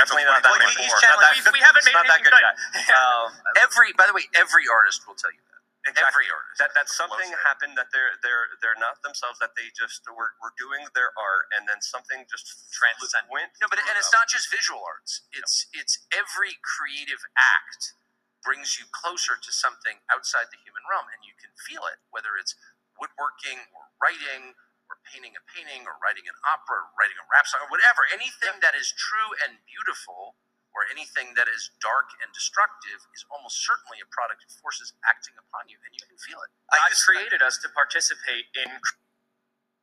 Definitely not that Well, much more. Not that- we- we haven't made not that anything good done. guy. Um, Every, by the way, every artist will tell you that. Exactly. Every artist. that that something happened that they're they're they're not themselves that they just were, were doing their art and then something just Transcendent. went No, but and it's not just visual arts. It's it's every creative act brings you closer to something outside the human realm, and you can feel it. Whether it's woodworking or writing or painting a painting or writing an opera or writing a rap song or whatever, anything that is true and beautiful or anything that is dark and destructive is almost certainly a product of forces acting upon you, and you can feel it. God created us to participate in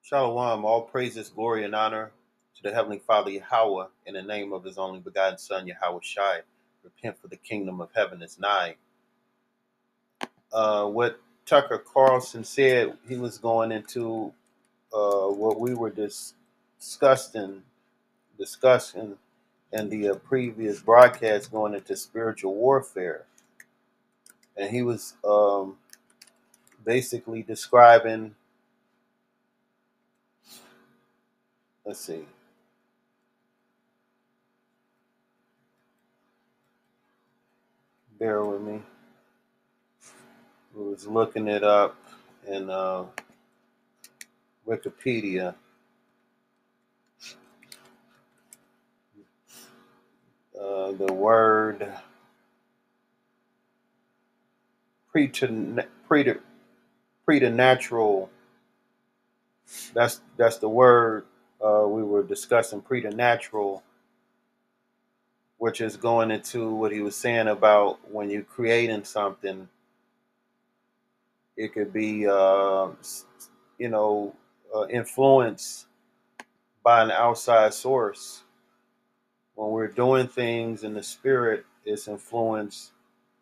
Shalom, all praises, glory, and honor to the Heavenly Father Yahweh in the name of His only begotten Son Yahweh Shai. Repent for the kingdom of heaven is nigh. Uh, what Tucker Carlson said, he was going into uh, what we were dis- discussing, discussing in the uh, previous broadcast, going into spiritual warfare, and he was um, basically describing let's see. Bear with me. I was looking it up and uh, Wikipedia. Uh, the word preter- preter- preternatural. That's that's the word uh, we were discussing preternatural, which is going into what he was saying about when you're creating something, it could be, uh, you know, uh, influenced by an outside source. When we're doing things in the spirit, it's influenced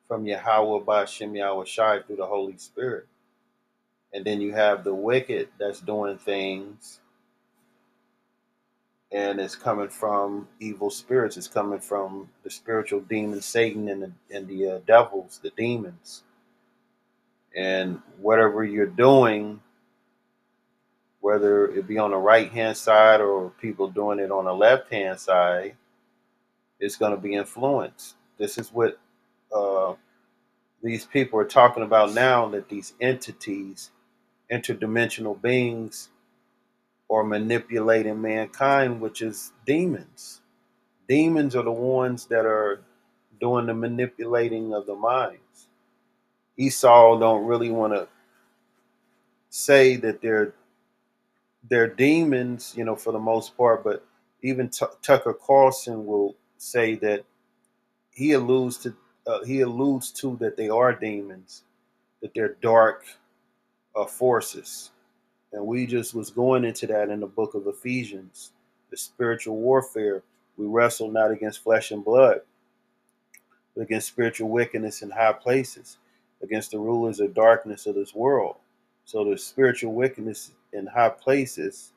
from Yahweh by Shem Yahweh Shai through the Holy Spirit. And then you have the wicked that's doing things and it's coming from evil spirits. It's coming from the spiritual demon Satan and the, and the uh, devils, the demons. And whatever you're doing, whether it be on the right hand side or people doing it on the left hand side, it's going to be influenced. This is what uh, these people are talking about now that these entities, interdimensional beings, are manipulating mankind, which is demons. Demons are the ones that are doing the manipulating of the minds. Esau don't really want to say that they're they're demons, you know, for the most part, but even T- Tucker Carlson will say that he alludes to uh, he alludes to that they are demons, that they're dark uh, forces and we just was going into that in the book of Ephesians, the spiritual warfare. We wrestle not against flesh and blood, but against spiritual wickedness in high places, against the rulers of darkness of this world. So the spiritual wickedness in high places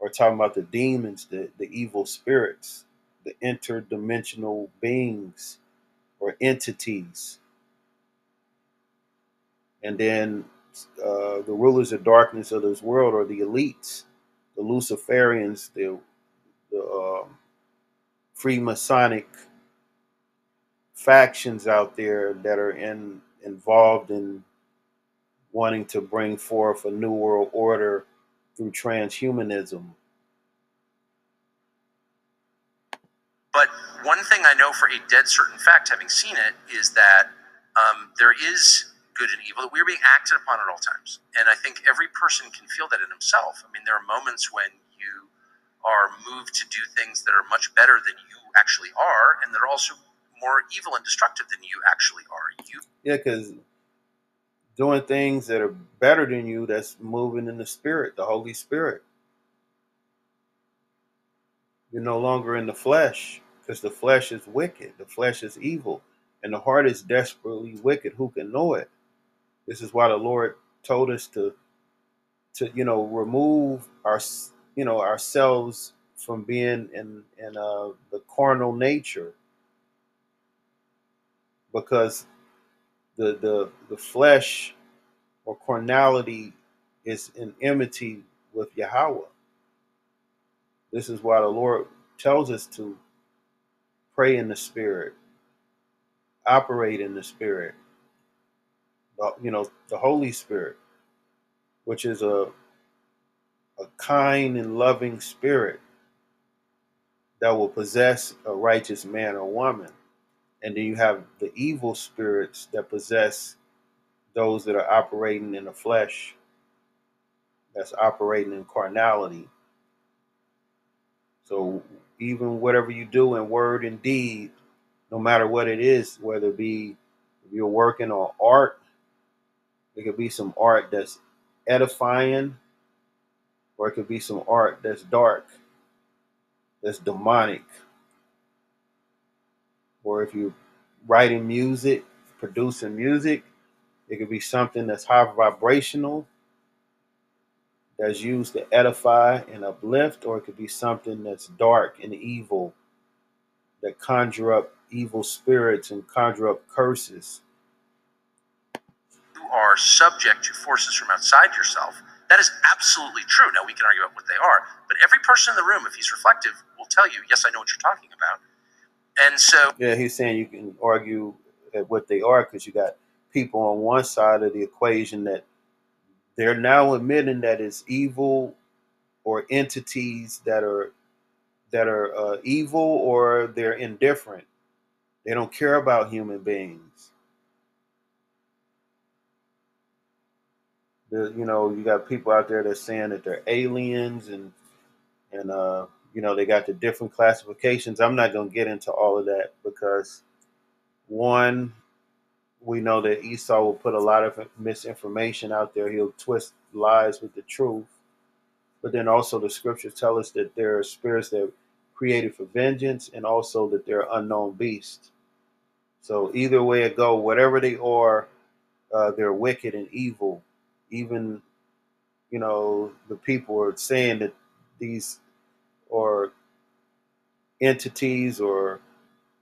are talking about the demons, the, the evil spirits, the interdimensional beings or entities. And then uh, the rulers of darkness of this world are the elites, the Luciferians, the the um, Freemasonic factions out there that are in involved in wanting to bring forth a new world order through transhumanism. But one thing I know for a dead certain fact, having seen it, is that um, there is good and evil. That we're being acted upon at all times, and I think every person can feel that in himself. I mean, there are moments when you are moved to do things that are much better than you actually are, and that are also more evil and destructive than you actually are. You Yeah, because doing things that are better than you, that's moving in the spirit, the Holy Spirit. You're no longer in the flesh because the flesh is wicked, the flesh is evil, and the heart is desperately wicked. Who can know it? This is why the Lord told us to, to you know, remove our, you know, ourselves from being in in uh, the carnal nature, because the the the flesh or carnality is in enmity with Yahweh. This is why the Lord tells us to pray in the spirit, operate in the spirit. You know, the Holy Spirit, which is a a kind and loving spirit that will possess a righteous man or woman. And then you have the evil spirits that possess those that are operating in the flesh, that's operating in carnality. So even whatever you do in word and deed, no matter what it is, whether it be if you're working on art, it could be some art that's edifying, or it could be some art that's dark, that's demonic. Or if you're writing music, producing music, it could be something that's high vibrational, that's used to edify and uplift, or it could be something that's dark and evil, that conjure up evil spirits and conjure up curses. You are subject to forces from outside yourself. That is absolutely true. Now we can argue about what they are, but every person in the room, if he's reflective, will tell you, "Yes, I know what you're talking about." And so, Yeah, he's saying you can argue at what they are because you got people on one side of the equation that they're now admitting that it's evil or entities that are that are uh, evil or they're indifferent. They don't care about human beings. The, you know, you got people out there that's saying that they're aliens and and uh, you know they got the different classifications. I'm not going to get into all of that because one, we know that Esau will put a lot of misinformation out there. He'll twist lies with the truth. But then also the scriptures tell us that there are spirits that are created for vengeance and also that they're unknown beasts. So either way it go, whatever they are, uh, they're wicked and evil. Even, you know, the people are saying that these are entities or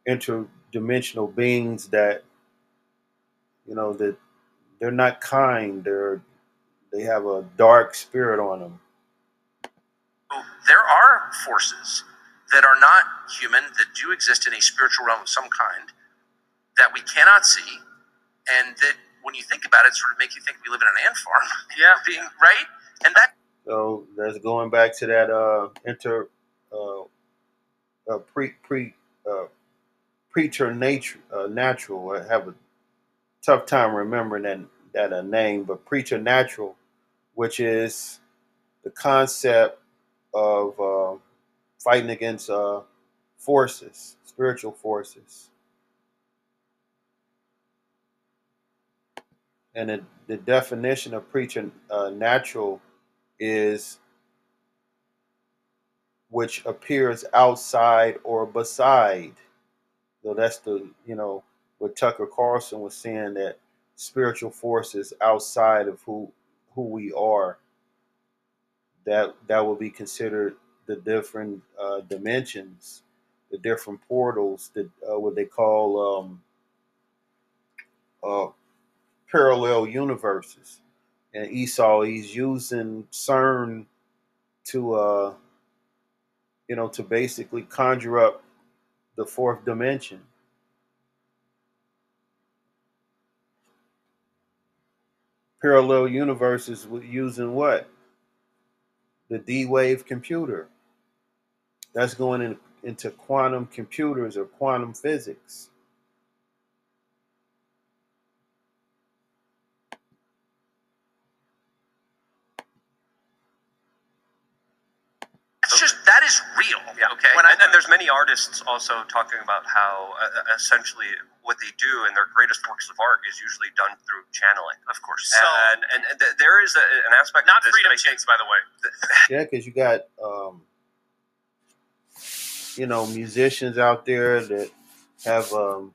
interdimensional beings that, you know, that they're not kind. They're they have a dark spirit on them. there are forces that are not human that do exist in a spiritual realm of some kind that we cannot see, and that when you think about it, sort of make you think we live in an ant farm. Yeah. being right, and that So that's going back to that uh, inter uh, uh, pre pre uh, preternature uh, natural. I have a tough time remembering that that uh, name, but preacher natural, which is the concept of uh, fighting against uh, forces, spiritual forces, and the, definition of preaching preternatural is which appears outside or beside. So that's the you know what Tucker Carlson was saying that spiritual forces outside of who who we are. That that will be considered the different uh, dimensions, the different portals, that uh, what they call um, uh, parallel universes. And Esau, he's using CERN to uh, you know, to basically conjure up the fourth dimension. Parallel universes using what? The D wave computer. That's going in, into quantum computers or quantum physics. that's just that is real. Yeah. Okay. When I, and there's many artists also talking about how uh, essentially what they do in their greatest works of art is usually done through channeling. of course. So- and and, and th- there is a, an aspect Not of this freedom that I by the way. Yeah, because you got um, you know musicians out there that have um,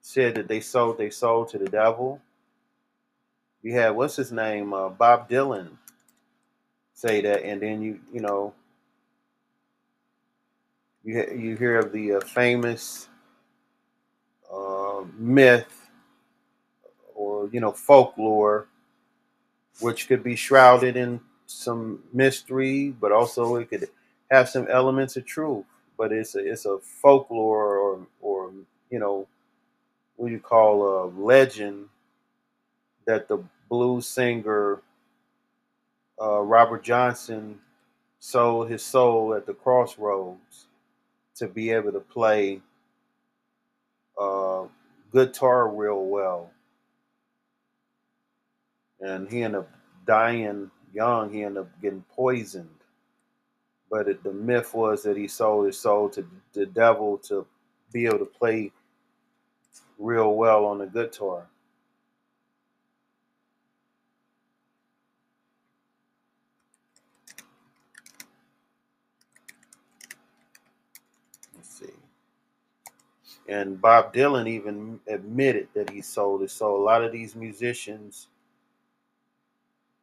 said that they sold they sold to the devil. You had what's his name, uh, Bob Dylan, say that, and then you you know you you hear of the uh, famous uh, myth or you know folklore, which could be shrouded in some mystery, but also it could have some elements of truth. but it's a it's a folklore or or you know what you call a legend that the blues singer uh, Robert Johnson sold his soul at the crossroads to be able to play uh, guitar real well. And he ended up dying young. He ended up getting poisoned. But it, the myth was that he sold his soul to the devil to be able to play real well on the guitar. Let's see. And Bob Dylan even admitted that he sold his soul. A lot of these musicians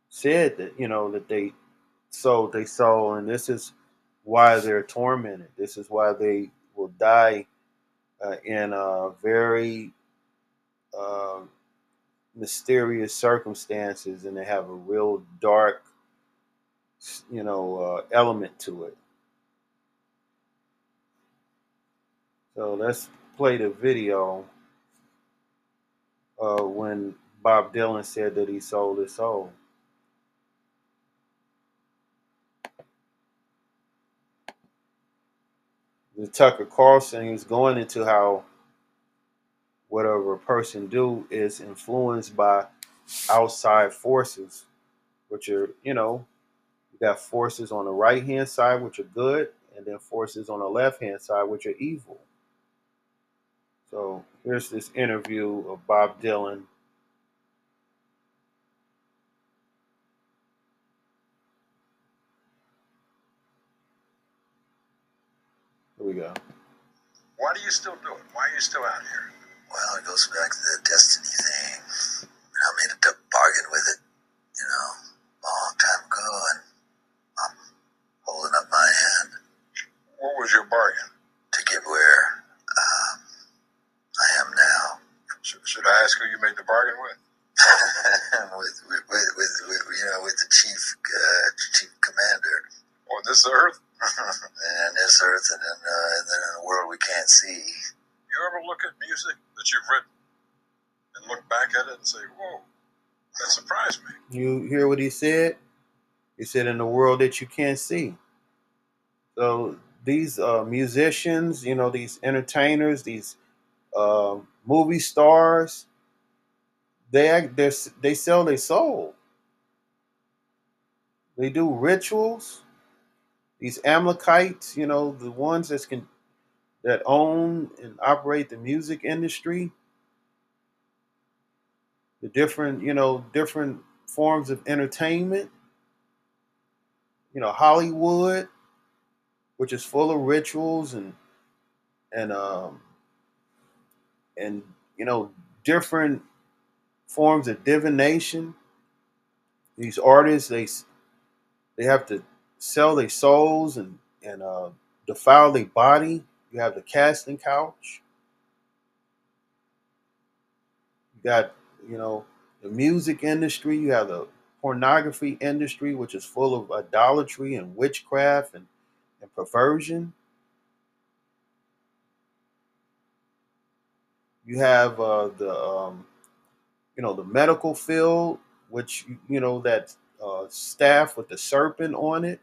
said that, you know, that they sold their soul, and this is why they're tormented. This is why they will die uh, in uh, very uh, mysterious circumstances, and they have a real dark, you know, uh, element to it. So let's play a video uh, when Bob Dylan said that he sold his soul. The Tucker Carlson was going into how whatever a person do is influenced by outside forces, which are, you know, you got forces on the right hand side which are good, and then forces on the left hand side which are evil. So here's this interview of Bob Dylan. Here we go. Why do you still do it? Why are you still out here? Well, it goes back to the destiny thing. I made a d- bargain with it, you know, a long time ago, and I'm holding up my hand What was your bargain? to get where um, I am now. Should, should I ask who you made the bargain with? with, with, with, with, with, you know, with the chief, uh, chief commander, On this earth? and this earth, and then, uh, and then in a world we can't see. You ever look at music that you've written and look back at it and say, whoa, that surprised me? You hear what he said? He said, "In the world that you can't see." So these uh, musicians, you know, these entertainers, these uh, movie stars, they act, they sell their soul. They do rituals. These Amalekites, you know, the ones that can that own and operate the music industry, the different, you know, different forms of entertainment. You know, Hollywood, which is full of rituals and and um and you know different forms of divination. These artists, they they have to sell their souls and and uh, defile their body. You have the casting couch. You got you know the music industry. You have the pornography industry, which is full of idolatry and witchcraft and, and perversion. You have uh, the um, you know the medical field, which you know that uh, staff with the serpent on it.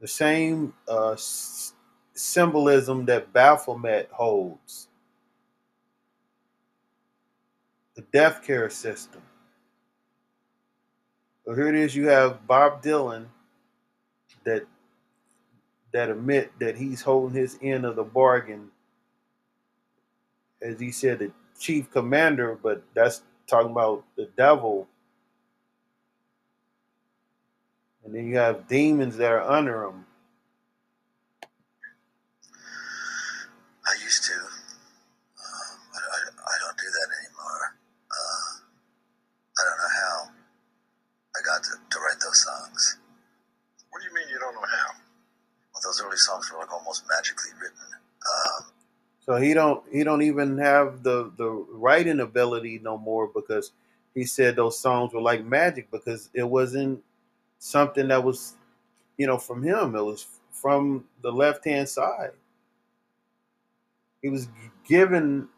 The same uh, s- symbolism that Baphomet holds. The death care system. So here it is. You have Bob Dylan that that admit that he's holding his end of the bargain. As he said, the chief commander, but that's talking about the devil. And then you have demons that are under him. He don't he don't even have the the writing ability no more because he said those songs were like magic because it wasn't something that was you know from him. It was from the left hand side. He was given,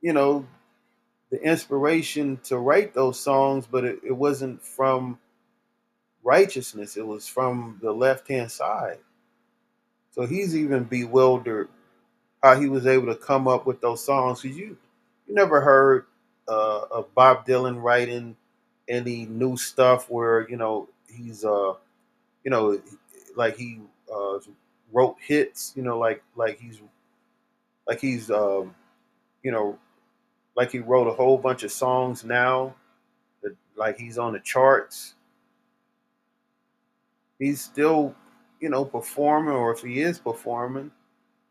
you know, the inspiration to write those songs, but it, it wasn't from righteousness. It was from the left hand side. So he's even bewildered how he was able to come up with those songs. Cause you you never heard uh, of Bob Dylan writing any new stuff where you know he's uh you know like he uh wrote hits you know like like he's like he's um you know like he wrote a whole bunch of songs now that like he's on the charts he's still you know performing or if he is performing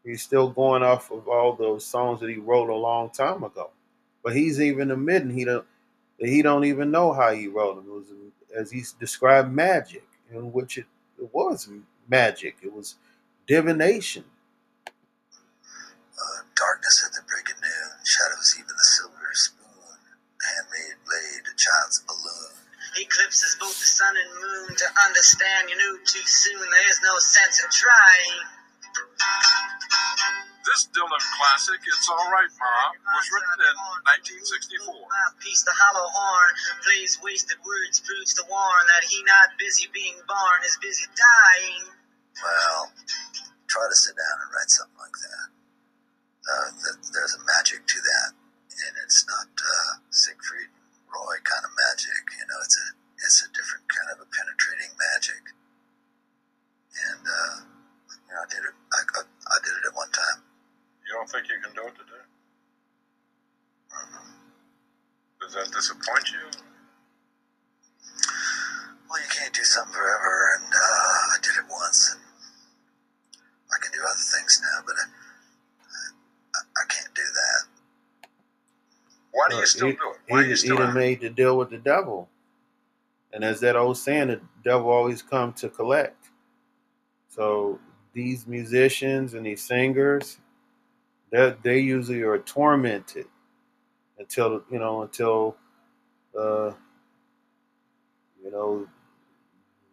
he's still going off of all those songs that he wrote a long time ago but he's even admitting he don't he don't even know how he wrote them. It was as he described magic, in which it, it was magic. It was divination. Uh, darkness at the break of noon, shadows even the silver spoon, handmade blade, a child's balloon. Eclipses both the sun and moon. To understand, you knew too soon. There's no sense in trying. This Dylan classic, It's Alright Ma, was written in 1964. Mouthpiece, the hollow horn, plays wasted words, proves to warn that he not busy being born, is busy dying. Well, try to sit down and write something like that. Uh, th- there's a magic to that, and it's not uh, Siegfried and Roy kind of magic. You know, it's a it's a different kind of a penetrating magic. And uh, you know, I did it. I, I, I did it at one time. You don't think you can do it today? Does that disappoint you? Well, you can't do something forever, and uh, I did it once, and I can do other things now, but I, I, I can't do that. Why do you still he, do it? Why are he, you he still done at it? made the deal with the devil. And as that old saying, the devil always come to collect. So these musicians and these singers, they they usually are tormented until you know until uh, you know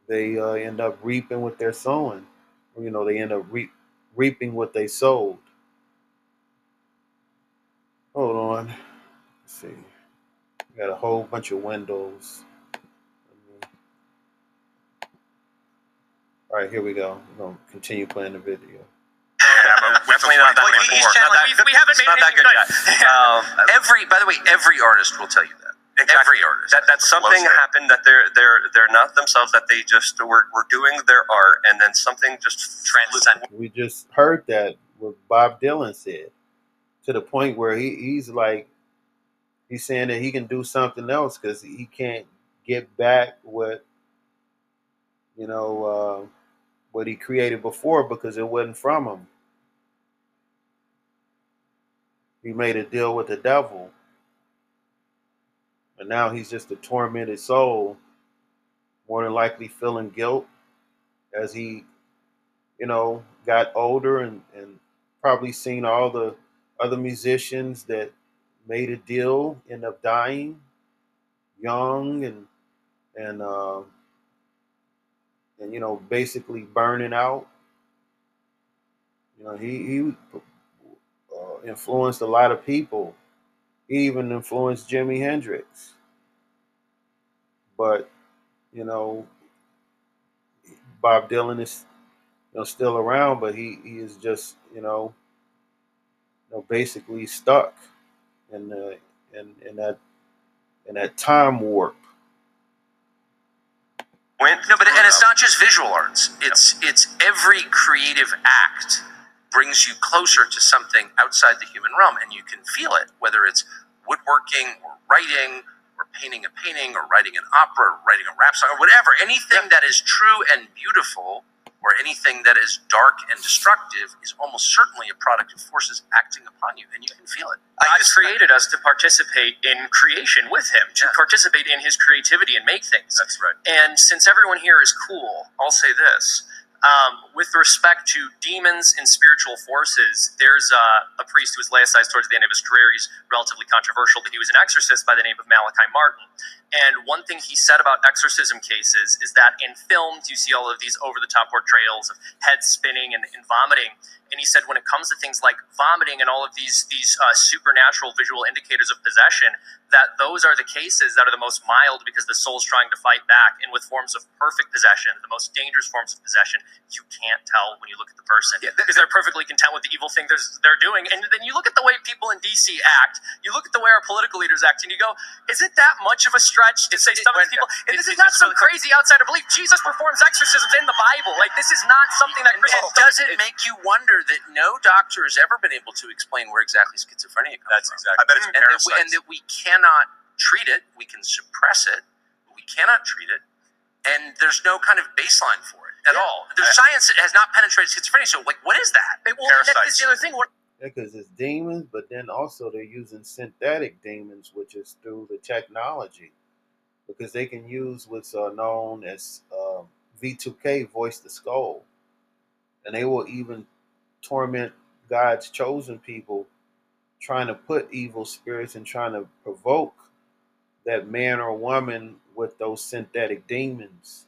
they uh, end up reaping what they're sowing. You know they end up reap, reaping what they sowed. Hold on. Let's see. Got a whole bunch of windows. All right, here we go. We're gonna continue playing the video. Yeah, but definitely not that Well, good. he's Not that we- good. we haven't made not that good good. yet. Um, Every, by the way, every artist will tell you that. Every artist. that that something happened that they're they're they're not themselves that they just were, were doing their art and then something just Transcend. We just heard that what Bob Dylan said, to the point where he, he's like, he's saying that he can do something else because he can't get back what, you know, uh, what he created before because it wasn't from him. He made a deal with the devil. And now he's just a tormented soul, more than likely feeling guilt as he, you know, got older and, and probably seen all the other musicians that made a deal end up dying young and and uh, and you know basically burning out. You know, he he influenced a lot of people. Even influenced Jimi Hendrix. But you know, Bob Dylan is you know still around, but he, he is just you know you know basically stuck in the in in that in that time warp. went. No, but and it's not just visual arts. It's it's every creative act brings you closer to something outside the human realm, and you can feel it. Whether it's woodworking or writing or painting a painting or writing an opera or writing a rap song or whatever, anything that is true and beautiful or anything that is dark and destructive is almost certainly a product of forces acting upon you, and you can feel it. God created us to participate in creation with Him, to Yeah. participate in His creativity and make things. That's right. And since everyone here is cool, I'll say this: Um, with respect to demons and spiritual forces, there's a priest who was laicized towards the end of his career. He's relatively controversial, but he was an exorcist by the name of Malachi Martin. And one thing he said about exorcism cases is that in films, you see all of these over the top portrayals of heads spinning and, and, vomiting. And he said when it comes to things like vomiting and all of these, these uh, supernatural visual indicators of possession, that those are the cases that are the most mild because the soul's trying to fight back. And with forms of perfect possession, the most dangerous forms of possession, you can't tell when you look at the person yeah, because they're perfectly content with the evil thing they're, they're doing. And then you look at the way people in DC act, you look at the way our political leaders act, and you go, is it that much of a stretch to say some of these people? And this is not some crazy outside of belief. Jesus performs exorcisms in the Bible. Like, this is not something that Christians Does it make you wonder that no doctor has ever been able to explain where exactly schizophrenia comes That's from? exactly. I bet it's hmm. and that, we, and that we cannot treat it, we can suppress it, but we cannot treat it, and there's no kind of baseline for it at Yeah. all. There's science that has not penetrated schizophrenia. So, like, what is that? Well, and that's Parasites. the other thing. What because it's demons, but then also they're using synthetic demons, which is through the technology, because they can use what's uh, known as uh, V2K, voice to skull, and they will even torment God's chosen people, trying to put evil spirits and trying to provoke that man or woman with those synthetic demons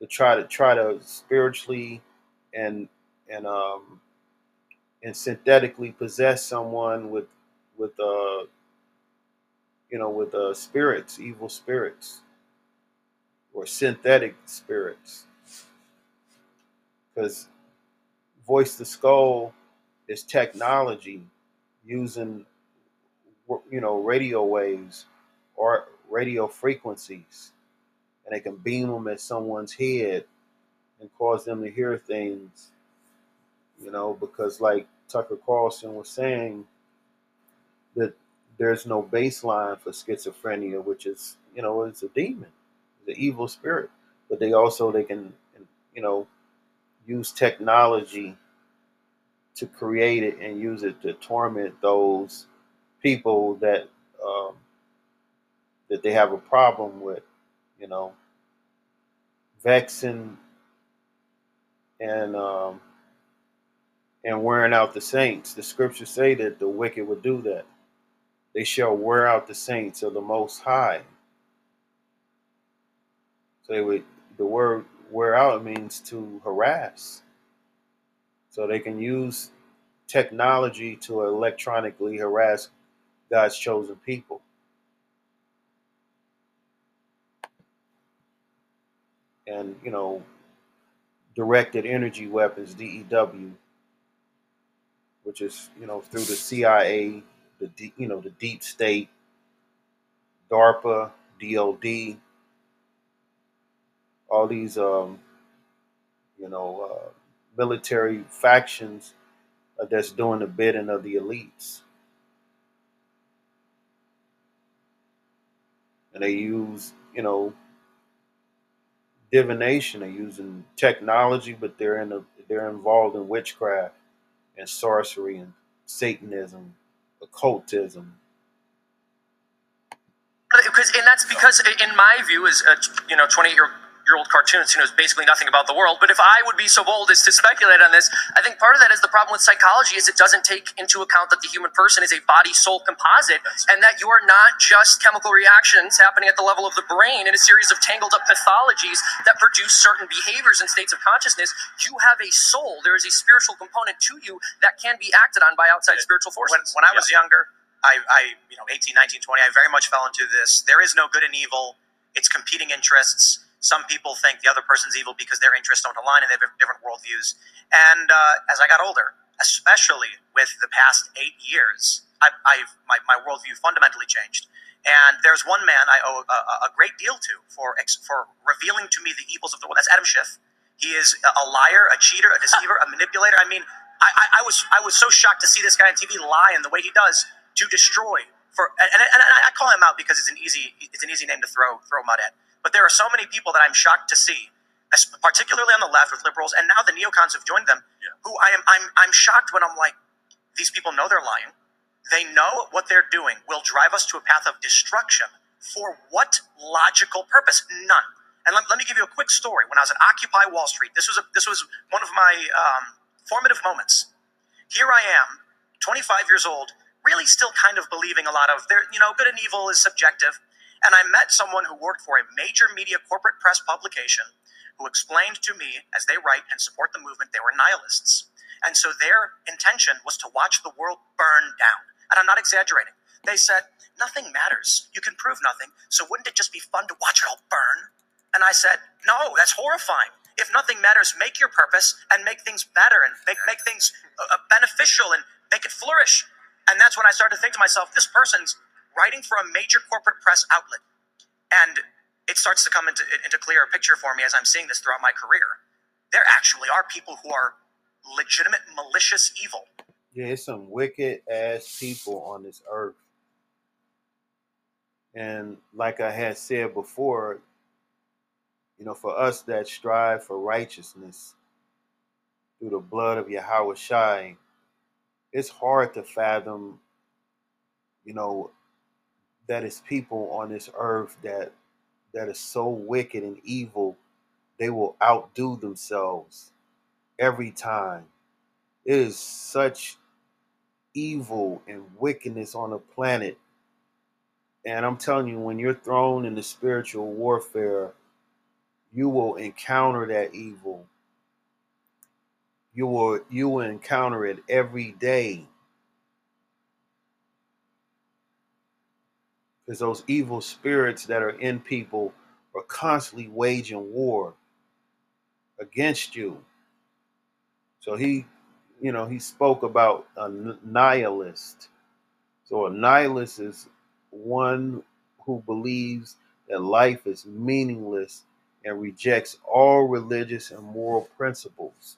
to try to try to spiritually and and um and synthetically possess someone with with uh you know with uh spirits evil spirits or synthetic spirits. Because voice the skull is technology using you know radio waves or radio frequencies and they can beam them at someone's head and cause them to hear things you know, because like Tucker Carlson was saying, that there's no baseline for schizophrenia, which is, you know, it's a demon, the evil spirit. But they also they can, you know, use technology to create it and use it to torment those people that um, that they have a problem with, you know, vexing and um, and wearing out the saints. The scriptures say that the wicked would do that. They shall wear out the saints of the Most High. So they would, the word wear out means to harass. So they can use technology to electronically harass God's chosen people. And, you know, directed energy weapons, DEW, which is you know through the CIA, the you know the deep state, DARPA, DOD, all these um, you know uh, military factions uh, that's doing the bidding of the elites, and they use you know divination. They're using technology, but they're in a, they're involved in witchcraft and sorcery and Satanism, occultism. because and that's because in my view as a you know 28 year year old cartoonist who knows basically nothing about the world but if i would be so bold as to speculate on this i think part of that is the problem with psychology is it doesn't take into account that the human person is a body soul composite and that you are not just chemical reactions happening at the level of the brain in a series of tangled up pathologies that produce certain behaviors and states of consciousness you have a soul there is a spiritual component to you that can be acted on by outside spiritual forces when I was younger, I, I, you know, 18, 19, 20, I very much fell into this. There is no good and evil. It's competing interests. Some people think the other person's evil because their interests don't align and they have different worldviews. And uh, as I got older, especially with the past eight years, I, I've my, my worldview fundamentally changed. And there's one man I owe a, a great deal to for for revealing to me the evils of the world. That's Adam Schiff. He is a liar, a cheater, a deceiver, a manipulator. I mean, I, I, I was I was so shocked to see this guy on TV lie in the way he does to destroy. For and, and, and I call him out because it's an easy it's an easy name to throw throw mud at. But there are so many people that I'm shocked to see, particularly on the left with liberals, and now the neocons have joined them. Who I am I'm I'm shocked when I'm like, these people know they're lying. They know what they're doing will drive us to a path of destruction. For what logical purpose? None. And let, let me give you a quick story. When I was at Occupy Wall Street, this was a, this was one of my um, formative moments. Here I am, 25 years old, really still kind of believing a lot of there. You know, good and evil is subjective. And I met someone who worked for a major media corporate press publication who explained to me, as they write and support the movement, they were nihilists. And so their intention was to watch the world burn down. And I'm not exaggerating. They said, nothing matters. You can prove nothing. So wouldn't it just be fun to watch it all burn? And I said, no, that's horrifying. If nothing matters, make your purpose and make things better and make, make things uh, uh, beneficial and make it flourish. And that's when I started to think to myself, this person's writing for a major corporate press outlet. And it starts to come into, into clearer picture for me as I'm seeing this throughout my career. There actually are people who are legitimate malicious evil. Yeah, it's some wicked ass people on this earth. And like I had said before, you know, for us that strive for righteousness through the blood of Yahweh Shai, it's hard to fathom, you know, that it's people on this earth that that is so wicked and evil, they will outdo themselves every time. It is such evil and wickedness on the planet. And I'm telling you, when you're thrown into spiritual warfare, you will encounter that evil. You will you will encounter it every day. Because those evil spirits that are in people are constantly waging war against you. So he, you know, he spoke about a nihilist. So a nihilist is one who believes that life is meaningless and rejects all religious and moral principles.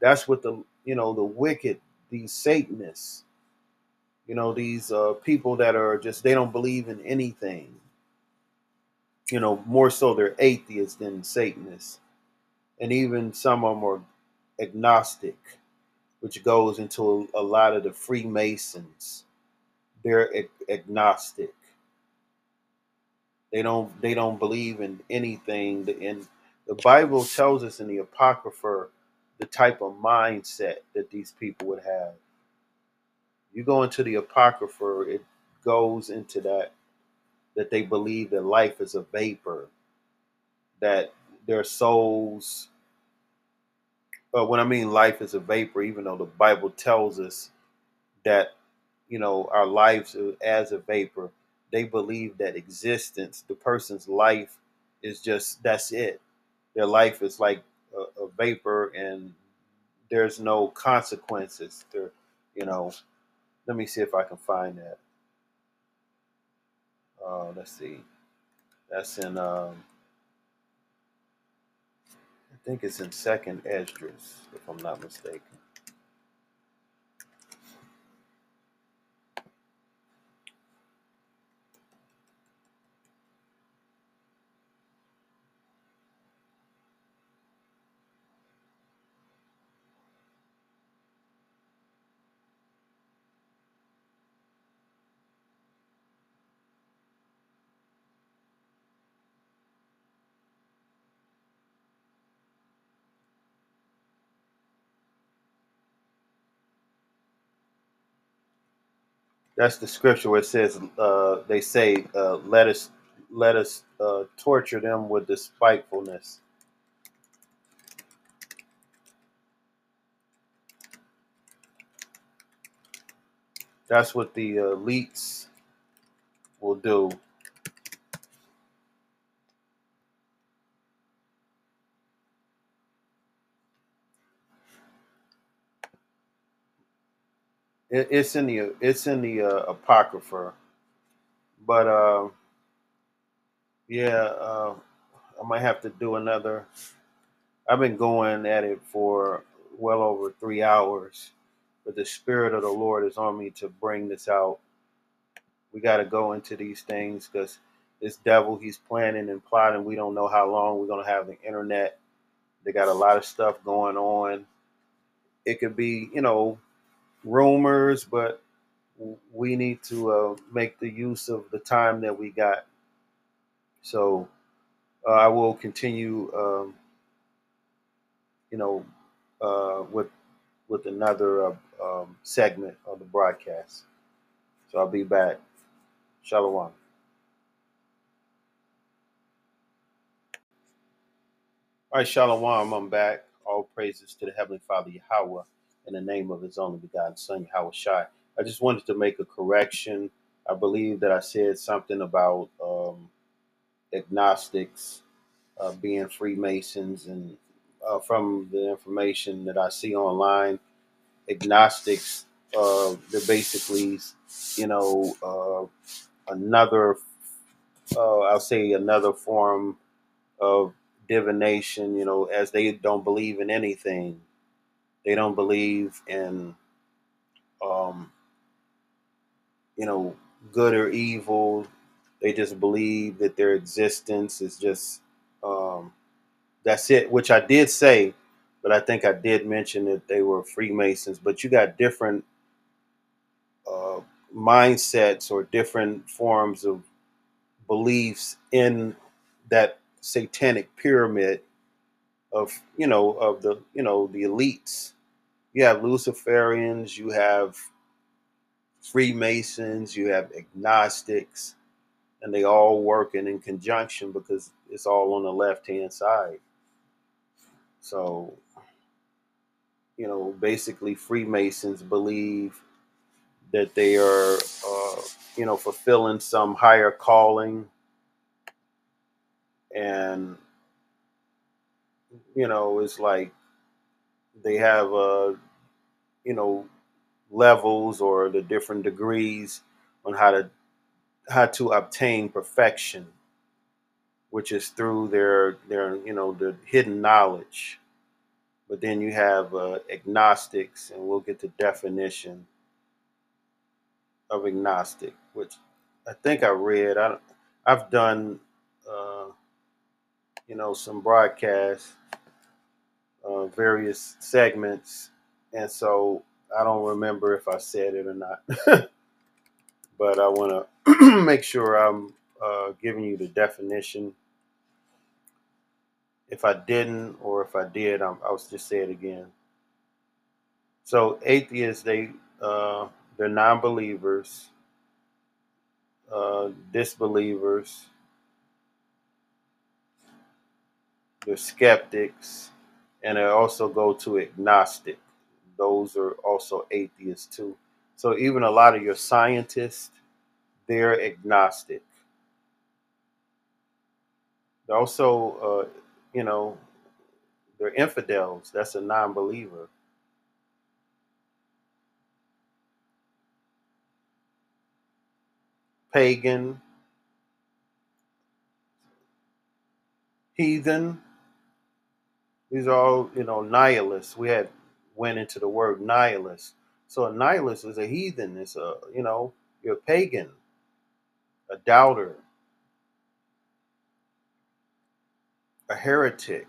That's what the you know the wicked, these Satanists, you know these uh, people that are just they don't believe in anything. You know, more so they're atheists than Satanists, and even some of them are agnostic, which goes into a, lot of the Freemasons. They're ag- agnostic they don't they don't believe in anything. And the Bible tells us in the Apocrypha the type of mindset that these people would have. You go into the Apocrypha, it goes into that that they believe that life is a vapor, that their souls. Uh, but when I mean life is a vapor, even though the Bible tells us that you know our lives as a vapor, they believe that existence, the person's life is just that's it. Their life is like a, a vapor and there's no consequences. There, you know, let me see if I can find that. Uh, let's see. That's in um, I think it's in second Esdras, if I'm not mistaken. That's the scripture where it says, uh, they say, uh, let us let us uh, torture them with despitefulness. That's what the elites will do. It, it's in the it's in the uh, apocrypha, but uh, yeah, uh, I might have to do another. I've been going at it for well over three hours, but the spirit of the Lord is on me to bring this out. We got to go into these things because this devil, he's planning and plotting. We don't know how long we're gonna have the internet. They got a lot of stuff going on. It could be, you know, rumors, but we need to uh, make the use of the time that we got. So uh, I will continue, um, you know, uh, with with another uh, um, segment of the broadcast. So I'll be back. Shalom. All right, Shalom. I'm back. All praises to the Heavenly Father Yahweh in the name of His only begotten Son Yahweh Shai. I just wanted to make a correction. I believe that I said something about um, agnostics uh, being Freemasons, and uh, from the information that I see online, agnostics uh, they're basically, you know, uh, another, uh, I'll say another form of divination, you know, as they don't believe in anything. They don't believe in, um, you know, good or evil. They just believe that their existence is just, um, that's it, which I did say, but I think I did mention that they were Freemasons. But you got different uh, mindsets or different forms of beliefs in that satanic pyramid of you know of the you know the elites. You have luciferians you have freemasons you have agnostics and they all working in conjunction because it's all on the left hand side. So you know basically freemasons believe that they are uh, you know fulfilling some higher calling and you know it's like they have uh you know levels or the different degrees on how to how to obtain perfection which is through their their you know the hidden knowledge. But then you have uh, agnostics and we'll get the definition of agnostic which i think i read. I, i've done uh, you know, some broadcasts, uh, various segments, and so I don't remember if I said it or not, but I want to make sure I'm uh, giving you the definition. If I didn't, or if I did, I'm, I'll just say it again. So atheists, they uh, they're non-believers, uh, disbelievers They're skeptics, and they also go to agnostic. Those are also atheists too. So even a lot of your scientists, they're agnostic. They're also, uh, you know, they're infidels. That's a non-believer. Pagan, heathen, these are all, you know, nihilists. We had went into the word nihilist. So a nihilist is a heathen. It's a, you know, you're a pagan, a doubter, a heretic.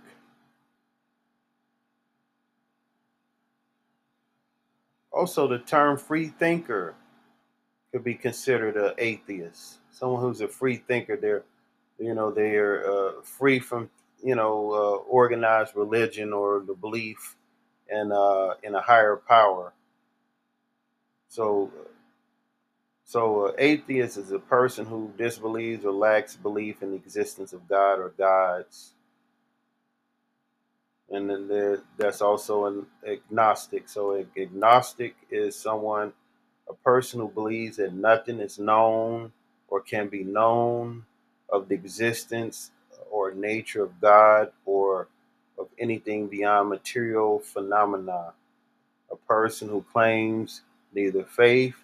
Also, the term free thinker could be considered an atheist. Someone who's a free thinker, they're, you know, they're uh, free from you know, uh, organized religion or the belief in uh, in a higher power. So, so uh, atheist is a person who disbelieves or lacks belief in the existence of God or gods. And then there, that's also an agnostic. So, agnostic is someone, a person who believes that nothing is known or can be known of the existence or nature of God or of anything beyond material phenomena. A person who claims neither faith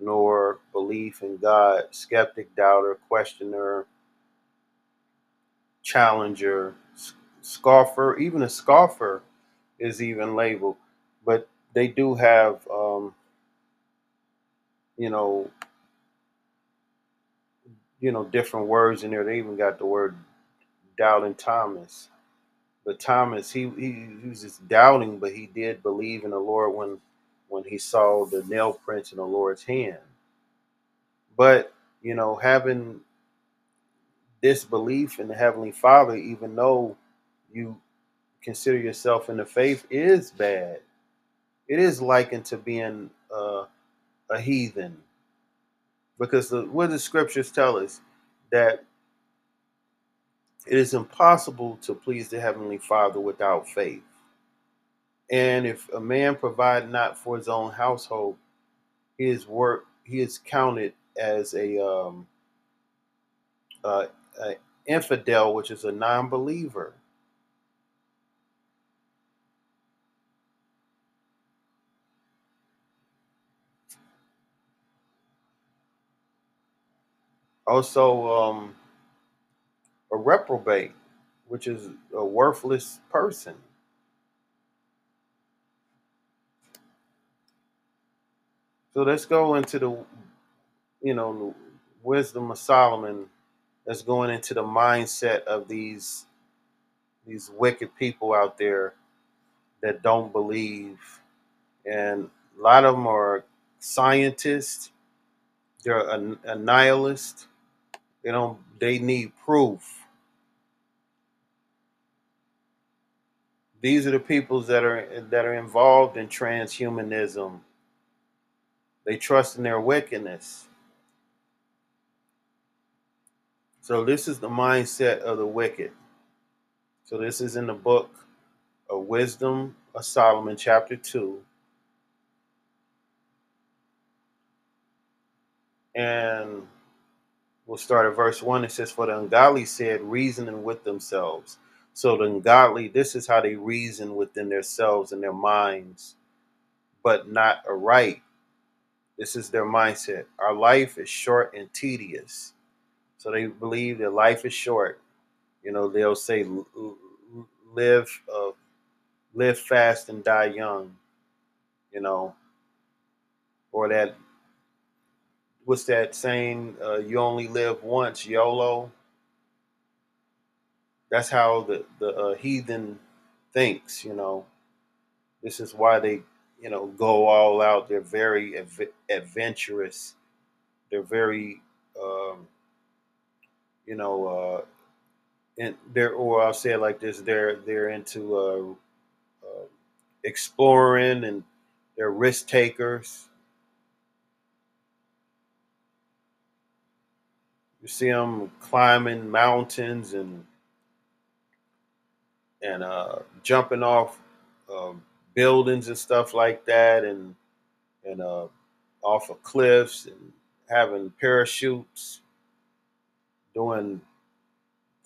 nor belief in God, skeptic, doubter, questioner, challenger, scoffer, even a scoffer is even labeled. But they do have, um, you know, you know, different words in there. They even got the word doubting Thomas. But Thomas, he, he, he was just doubting, but he did believe in the Lord when when he saw the nail prints in the Lord's hand. But you know, having disbelief in the Heavenly Father, even though you consider yourself in the faith, is bad. It is likened to being uh, a heathen. Because the, what the scriptures tell us that it is impossible to please the Heavenly Father without faith. And if a man provide not for his own household, his work he is counted as a, um, uh, a infidel, which is a non-believer. Also, um, a reprobate, which is a worthless person. So let's go into the, you know, wisdom of Solomon. That's going into the mindset of these these wicked people out there that don't believe, and a lot of them are scientists. They're a, a nihilist. They don't. They need proof. These are the peoples that are that are involved in transhumanism they trust in their wickedness. So this is the mindset of the wicked. So this is in the book of Wisdom of Solomon, chapter 2. And we'll start at verse 1. It says, For the ungodly said, reasoning with themselves. So the ungodly, this is how they reason within themselves and their minds, but not aright. This is their mindset. Our life is short and tedious. So they believe that life is short. You know, they'll say, live, uh, live fast and die young. You know, or that, what's that saying? Uh, you only live once, YOLO. That's how the the uh, heathen thinks. You know, this is why they you know, go all out. They're very av- adventurous. They're very, um, you know, uh, and they're, or I'll say it like this: they're they're into uh, uh, exploring and they're risk takers. You see them climbing mountains and and uh, jumping off um, buildings and stuff like that, and and uh, off of cliffs and having parachutes, doing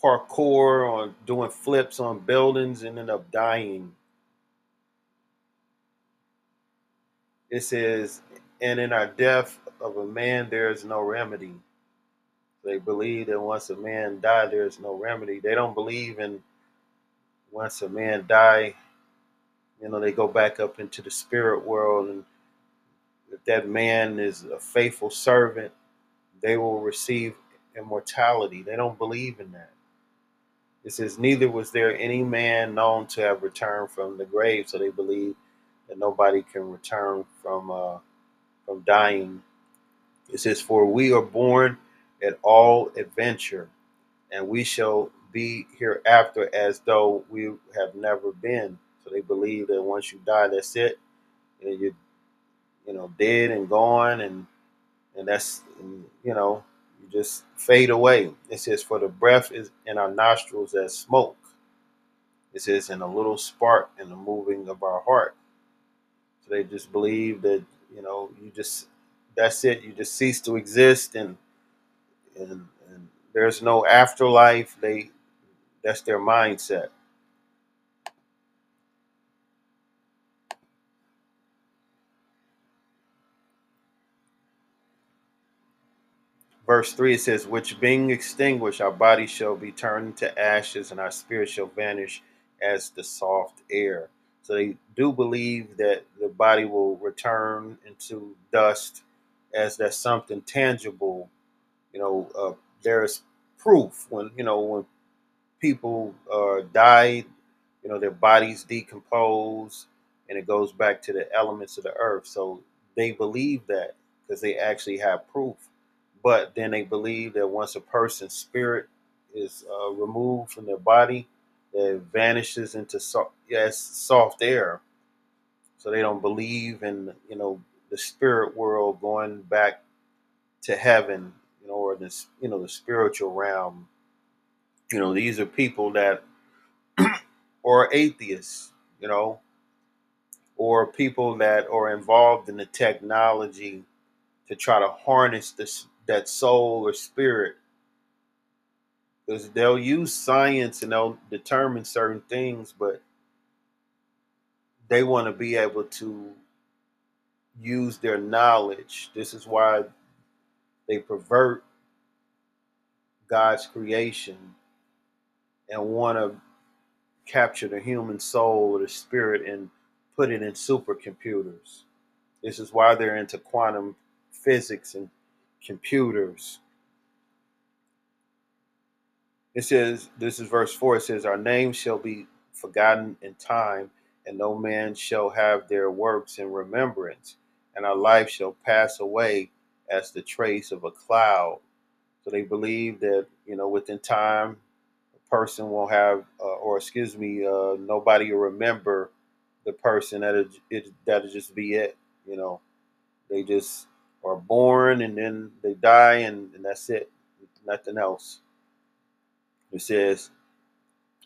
parkour on doing flips on buildings and end up dying. It says, and in our death of a man there is no remedy. They believe that once a man die, there is no remedy. They don't believe in once a man die, you know, they go back up into the spirit world, and if that man is a faithful servant, they will receive immortality. They don't believe in that. It says, Neither was there any man known to have returned from the grave, so they believe that nobody can return from uh, from dying. It says, For we are born at all adventure, and we shall be hereafter as though we have never been. So they believe that once you die, that's it. And you're, you know, dead and gone, and and that's, and, you know, you just fade away. It says, "For the breath is in our nostrils as smoke." It says, "In a little spark in the moving of our heart." So they just believe that you know, you just that's it. You just cease to exist, and and, and there's no afterlife. They that's their mindset. verse 3 it says which being extinguished our body shall be turned into ashes and our spirit shall vanish as the soft air so they do believe that the body will return into dust as that's something tangible you know uh, there's proof when you know when people uh, died you know their bodies decompose and it goes back to the elements of the earth so they believe that because they actually have proof but then they believe that once a person's spirit is uh, removed from their body, it vanishes into so- yes, soft air. So they don't believe in you know the spirit world going back to heaven, you know, or this you know the spiritual realm. You know, these are people that or atheists, you know, or people that are involved in the technology to try to harness this that soul or spirit. Because they'll use science and they'll determine certain things but they want to be able to use their knowledge. This is why they pervert god's creation and want to capture the human soul or the spirit and put it in supercomputers this is why they're into quantum physics and computers. It says, this is verse 4, it says, Our name shall be forgotten in time, and no man shall have their works in remembrance, and our life shall pass away as the trace of a cloud. So they believe that, you know, within time, person will have, uh, or excuse me, uh, nobody will remember the person. That it, that'll just be it, you know. They just are born and then they die and, and that's it. Nothing else. It says,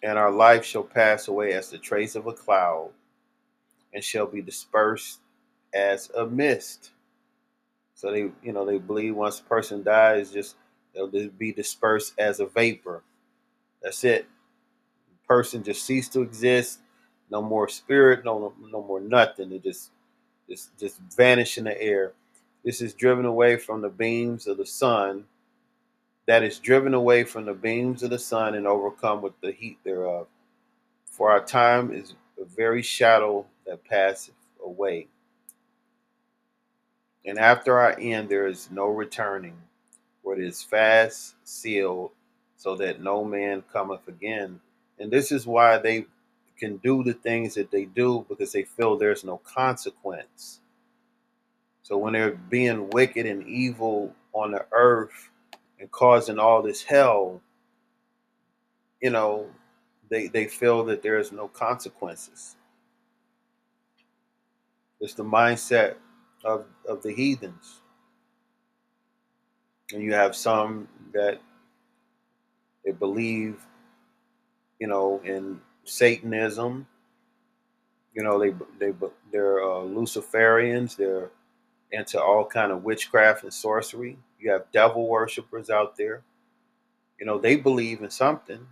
and our life shall pass away as the trace of a cloud and shall be dispersed as a mist. So they, you know, they believe once a person dies, just they'll just be dispersed as a vapor. That's it. Person just cease to exist. No more spirit. No, no more nothing. They just, just, just vanish in the air. This is driven away from the beams of the sun, that is driven away from the beams of the sun and overcome with the heat thereof. For our time is a very shadow that passeth away. And after our end there is no returning, for it is fast sealed, so that no man cometh again. And this is why they can do the things that they do because they feel there's no consequence. So when they're being wicked and evil on the earth and causing all this hell, you know, they they feel that there is no consequences. It's the mindset of of the heathens. And you have some that they believe, you know, in Satanism. You know, they they they're uh, Luciferians. They're into all kind of witchcraft and sorcery. You have devil worshippers out there. You know, they believe in something.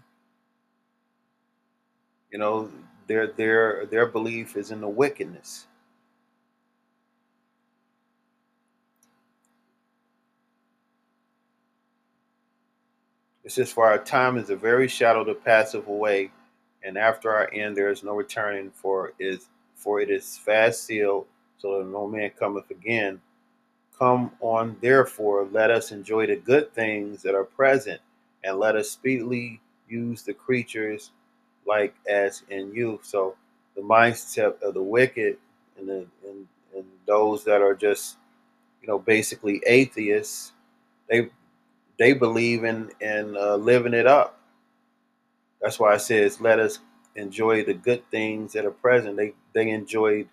You know, their their their belief is in the wickedness. It says, For our time is a very shadow to passive away, and after our end there is no returning, for is for it is fast sealed so that no man cometh again. Come on, therefore, let us enjoy the good things that are present, and let us speedily use the creatures like as in youth. So the mindset of the wicked and, the, and, and those that are just, you know, basically atheists, they they believe in in uh, living it up. That's why it says, "Let us enjoy the good things that are present." They they enjoyed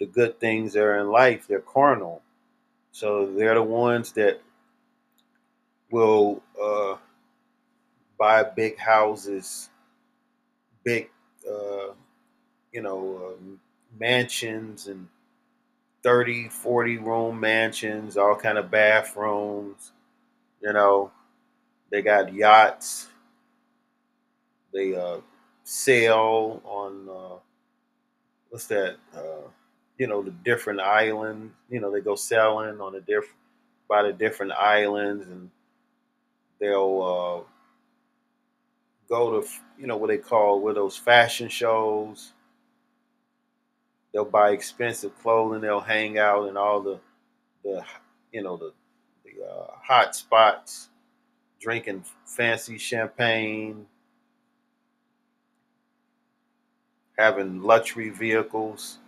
the good things that are in life. They're carnal. So they're the ones that will uh, buy big houses, big, uh, you know, uh, mansions and 30, 40 room mansions, all kind of bathrooms. You know, they got yachts. They uh, sail on, uh, what's that? Uh, you know the different islands. You know they go sailing on the different by the different islands, and they'll uh, go to you know what they call what those fashion shows. They'll buy expensive clothing. They'll hang out in all the the you know the uh, hot spots, drinking fancy champagne, having luxury vehicles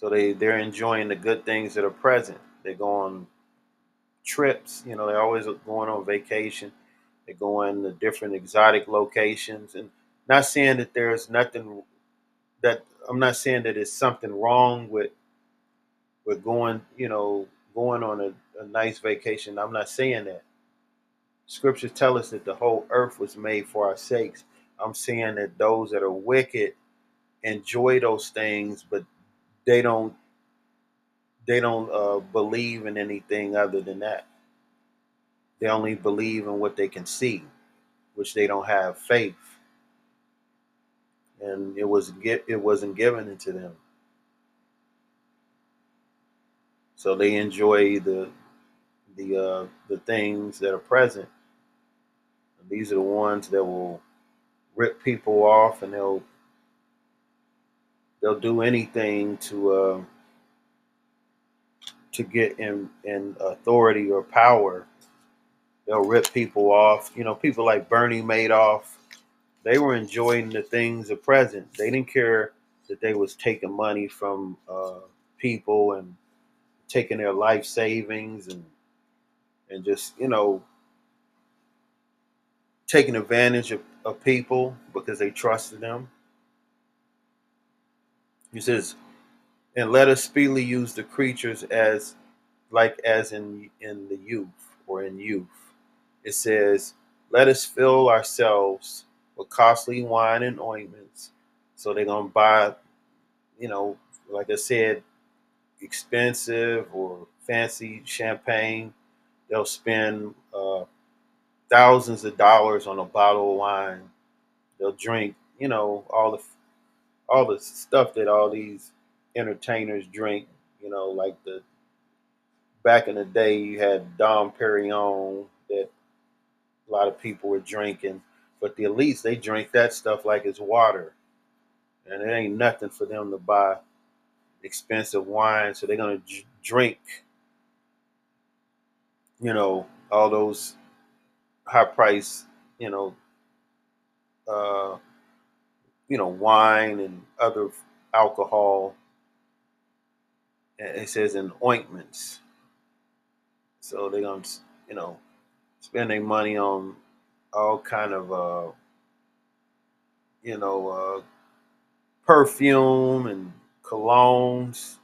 so they they're enjoying the good things that are present. They're going trips. You know, they're always going on vacation. They're going to different exotic locations, and not saying that there's nothing that I'm not saying that it's something wrong with with going, you know, going on a, a nice vacation. I'm not saying that. Scriptures tell us that the whole earth was made for our sakes. I'm saying that those that are wicked enjoy those things, but they don't they don't uh, believe in anything other than that. They only believe in what they can see, which they don't have faith, and it was it wasn't given into them. So they enjoy the the uh, the things that are present. And these are the ones that will rip people off, and they'll they'll do anything to uh, to get in in authority or power. They'll rip people off. You know, people like Bernie Madoff, they were enjoying the things of present. They didn't care that they was taking money from uh, people and taking their life savings and and just you know taking advantage of, of people because they trusted them. He says, and let us speedily use the creatures as like as in in the youth or in youth. It says, let us fill ourselves with costly wine and ointments. So they're gonna buy, you know, like I said, expensive or fancy champagne. They'll spend uh, thousands of dollars on a bottle of wine. They'll drink, you know, all the all the stuff that all these entertainers drink. You know, like the back in the day, you had Dom Perignon that a lot of people were drinking, but the elites they drink that stuff like it's water, and it ain't nothing for them to buy expensive wine. So they're gonna drink, you know, all those high price, you know, uh, you know, wine and other alcohol. It says in ointments. So they're gonna, you know, spend their money on all kind of, uh, you know, uh, perfume and colognes.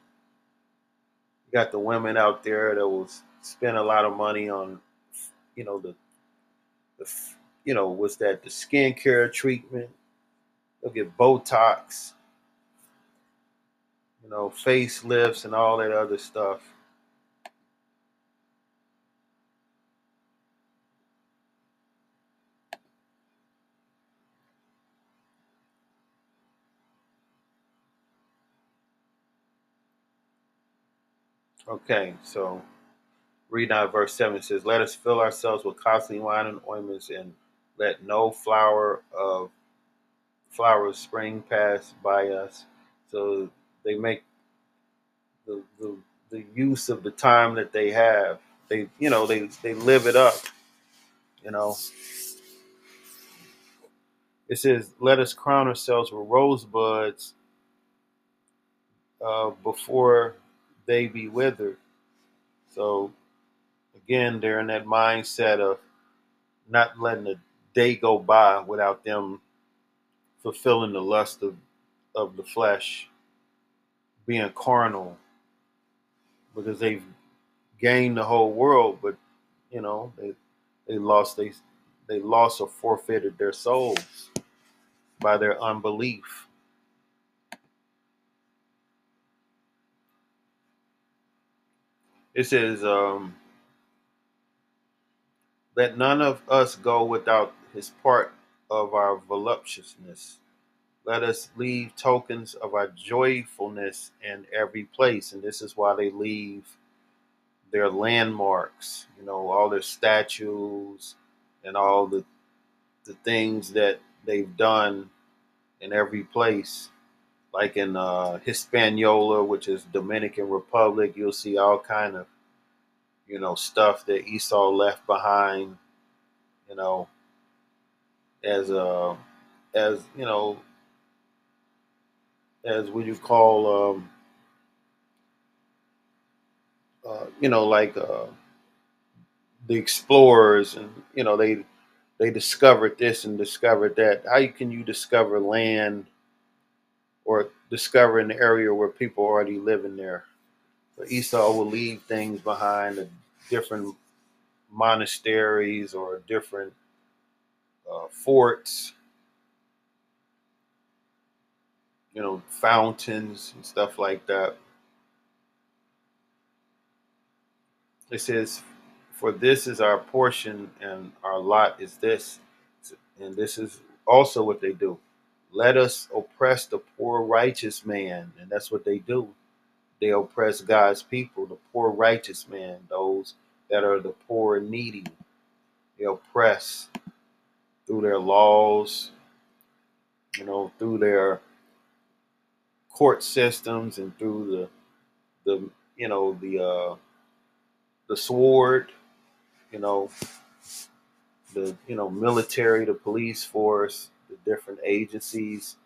You got the women out there that will spend a lot of money on, you know, the the you know what's that the skincare treatment. They'll get Botox, you know, facelifts and all that other stuff. Okay, so read out verse 7 says, Let us fill ourselves with costly wine and ointments, and let no flower of flower of spring pass by us. So they make the, the the use of the time that they have. They you know they they live it up. You know. It says, "Let us crown ourselves with rosebuds uh, before they be withered." So again, they're in that mindset of not letting a day go by without them fulfilling the lust of, of the flesh, being carnal, because they've gained the whole world, but you know they they lost they they lost or forfeited their souls by their unbelief. It says, um, let none of us go without his part of our voluptuousness. Let us leave tokens of our joyfulness in every place. And this is why they leave their landmarks, you know, all their statues and all the the things that they've done in every place. Like in uh, Hispaniola, which is Dominican Republic, you'll see all kind of you know, stuff that Esau left behind, you know, as a, as you know, as what you call, um, uh, you know, like uh, the explorers and you know they they discovered this and discovered that. How can you discover land or discover an area where people already living there? But Esau will leave things behind, different monasteries or different uh, forts, you know, fountains and stuff like that. It says, For this is our portion, and our lot is this. And this is also what they do. Let us oppress the poor righteous man. And that's what they do. They oppress God's people, the poor righteous man, those that are the poor and needy. They oppress through their laws, you know, through their court systems and through the the you know the uh the sword, you know, the you know military, the police force, the different agencies,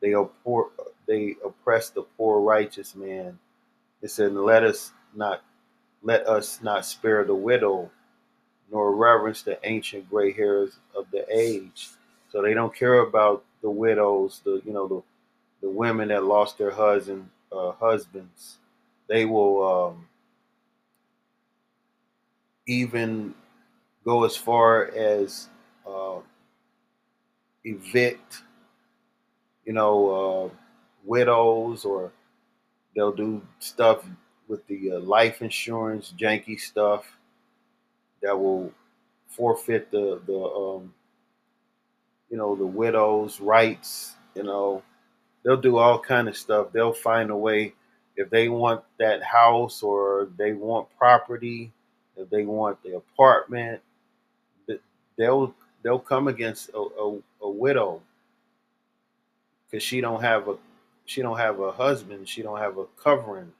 they oppor- they oppress the poor righteous man. It said, "Let us not let us not spare the widow, nor reverence the ancient gray hairs of the age." So they don't care about the widows, the you know the the women that lost their husband uh, husbands. They will um, even go as far as uh, evict, you know, uh, widows, or they'll do stuff with the uh, life insurance, janky stuff that will forfeit the the um, you know the widow's rights. You know, they'll do all kind of stuff. They'll find a way if they want that house or they want property, if they want the apartment, they'll they'll come against a, a, a widow because she don't have a she don't have a husband, she don't have a covering,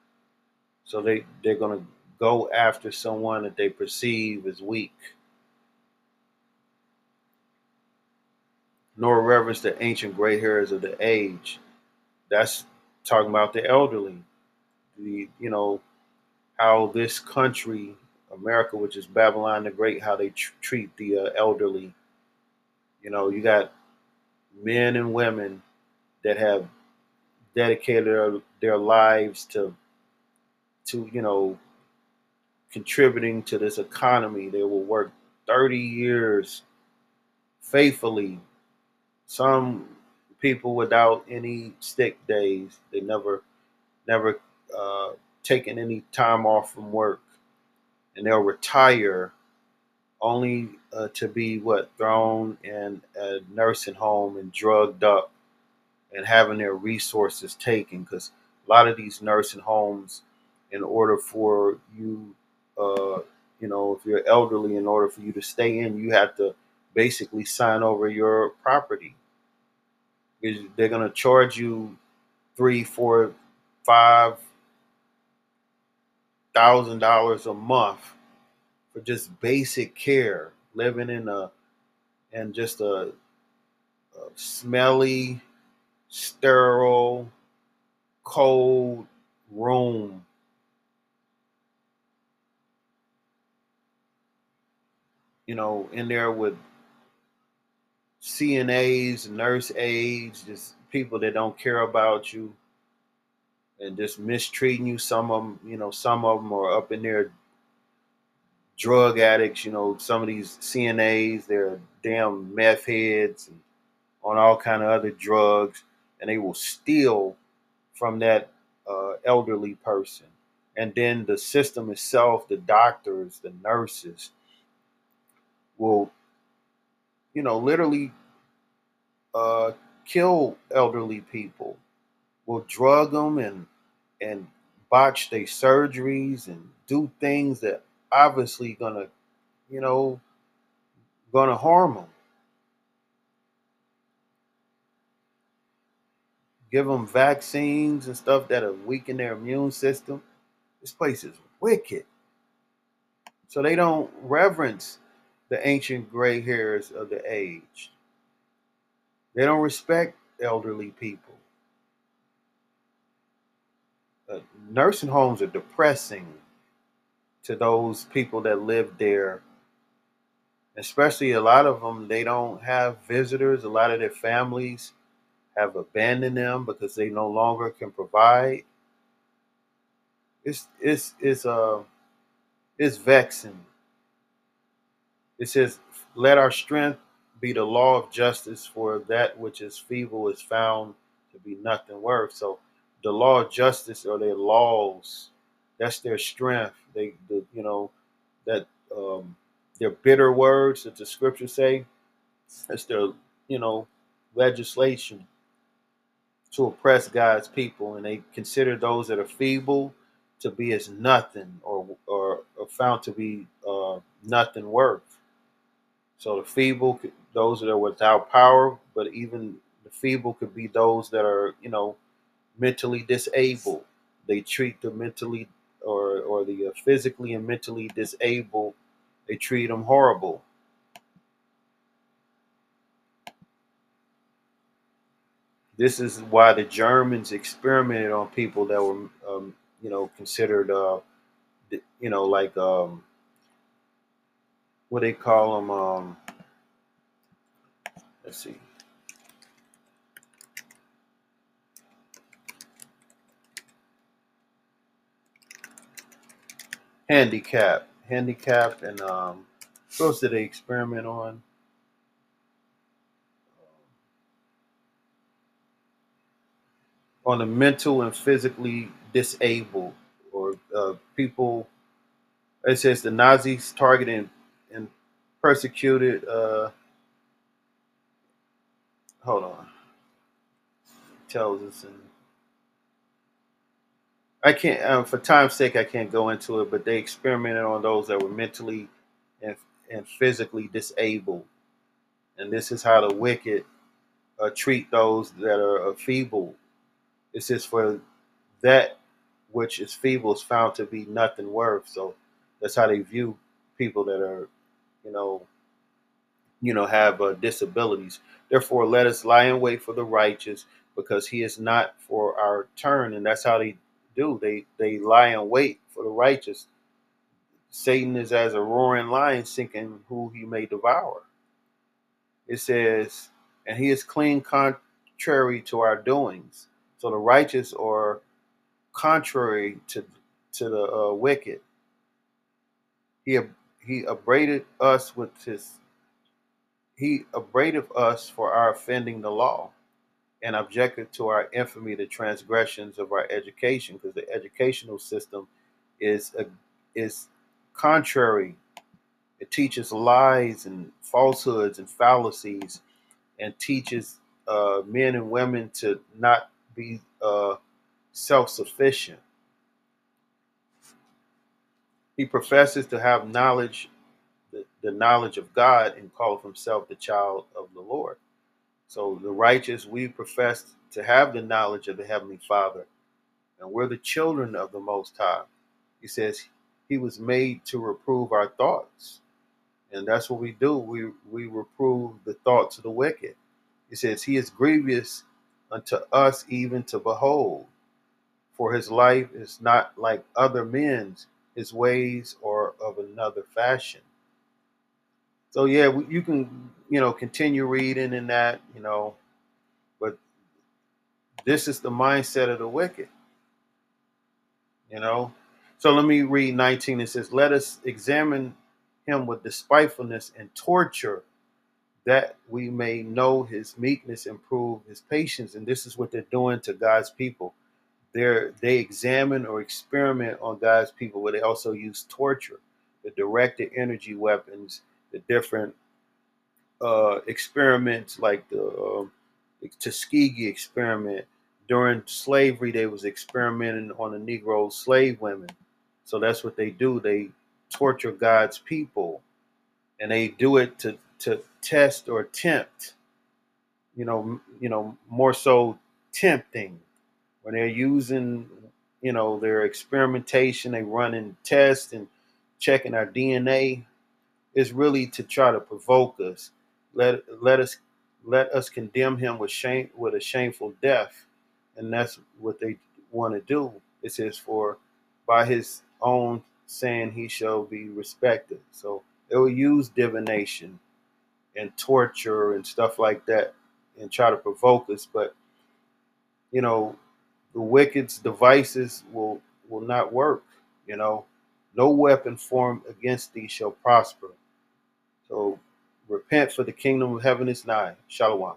so they they're gonna go after someone that they perceive as weak. Nor reverence the ancient gray hairs of the age. That's talking about the elderly. The you know how this country, America, which is Babylon the Great, how they tr- treat the uh, elderly. You know, you got men and women that have dedicated their, their lives to to you know contributing to this economy. They will work 30 years faithfully. Some people without any sick days. They never never uh, taken any time off from work, and they'll retire only uh, to be what thrown in a nursing home and drugged up and having their resources taken because a lot of these nursing homes in order for you uh, you know if you're elderly in order for you to stay in you have to basically sign over your property. They're going to charge you three four five thousand dollars a month for just basic care living in a in just a, a smelly sterile, cold room. You know, in there with CNAs, nurse aides, just people that don't care about you and just mistreating you. Some of them, you know, some of them are up in there drug addicts. You know, some of these CNAs, they're damn meth heads and on all kind of other drugs and they will steal from that uh, elderly person. And then the system itself, the doctors, the nurses, will, you know, literally uh, kill elderly people, will drug them and and botch their surgeries and do things that obviously gonna, you know, gonna harm them. give them vaccines and stuff that'll weaken their immune system. This place is wicked. So they don't reverence the ancient gray hairs of the age. They don't respect elderly people. Uh, nursing homes are depressing to those people that live there Especially a lot of them, they don't have visitors. A lot of their families have abandoned them because they no longer can provide. It's it's it's uh it's vexing. It says, "Let our strength be the law of justice, for that which is feeble is found to be nothing worth." So, the law of justice or their laws. That's their strength. They, the, you know, that um, their bitter words that the scriptures say. That's their, you know, legislation to oppress God's people, and they consider those that are feeble to be as nothing or or, or found to be uh, nothing worth. So the feeble, those that are without power, but even the feeble could be those that are, you know, mentally disabled. They treat the mentally or or the uh, physically and mentally disabled. They treat them horrible. This is why the Germans experimented on people that were, um, you know, considered, uh, you know, like um, what they call them. Um, let's see. Handicap, handicap, and um, else did they experiment on? On the mental and physically disabled, or uh, people. It says the Nazis targeted and persecuted. Uh, hold on, tells us in. I can't, um, for time's sake, I can't go into it, but they experimented on those that were mentally and, and physically disabled. And this is how the wicked uh, treat those that are uh, feeble. It says, for that which is feeble is found to be nothing worth. So that's how they view people that are, you know, you know, have uh, disabilities. Therefore, let us lie in wait for the righteous, because he is not for our turn. And that's how they do. They they lie in wait for the righteous. Satan is as a roaring lion, seeking who he may devour. It says, and he is clean contrary to our doings. So the righteous are contrary to to the uh, wicked. He he upbraided us with his he upbraided us for our offending the law and objected to our infamy the transgressions of our education because the educational system is a, is contrary. It teaches lies and falsehoods and fallacies and teaches uh, men and women to not be uh, self-sufficient. He professes to have knowledge the, the knowledge of god and calleth himself the child of the lord so the righteous, we profess to have the knowledge of the Heavenly Father, and we're the children of the Most High. He says He was made to reprove our thoughts, and that's what we do. We we reprove the thoughts of the wicked. He says He is grievous unto us even to behold, for His life is not like other men's. His ways are of another fashion. So yeah, you can you know continue reading in that you know, but this is the mindset of the wicked. You know. So let me read 19. It says, "Let us examine him with despitefulness and torture, that we may know his meekness and prove his patience." And this is what they're doing to God's people. They're they examine or experiment on God's people, where they also use torture, the directed energy weapons, the different uh, experiments like the uh, Tuskegee experiment. During slavery, they was experimenting on the Negro slave women. So that's what they do. They torture God's people, and they do it to to test or tempt. You know, you know, more so tempting when they're using, you know, their experimentation. They running tests and checking our DNA. Is really to try to provoke us. Let let us let us condemn him with shame with a shameful death, and that's what they want to do. It says, "For by his own saying he shall be respected." So They will use divination and torture and stuff like that and try to provoke us. But you know, the wicked's devices will will not work. You know, no weapon formed against thee shall prosper. So repent, for the kingdom of heaven is nigh. Shalom.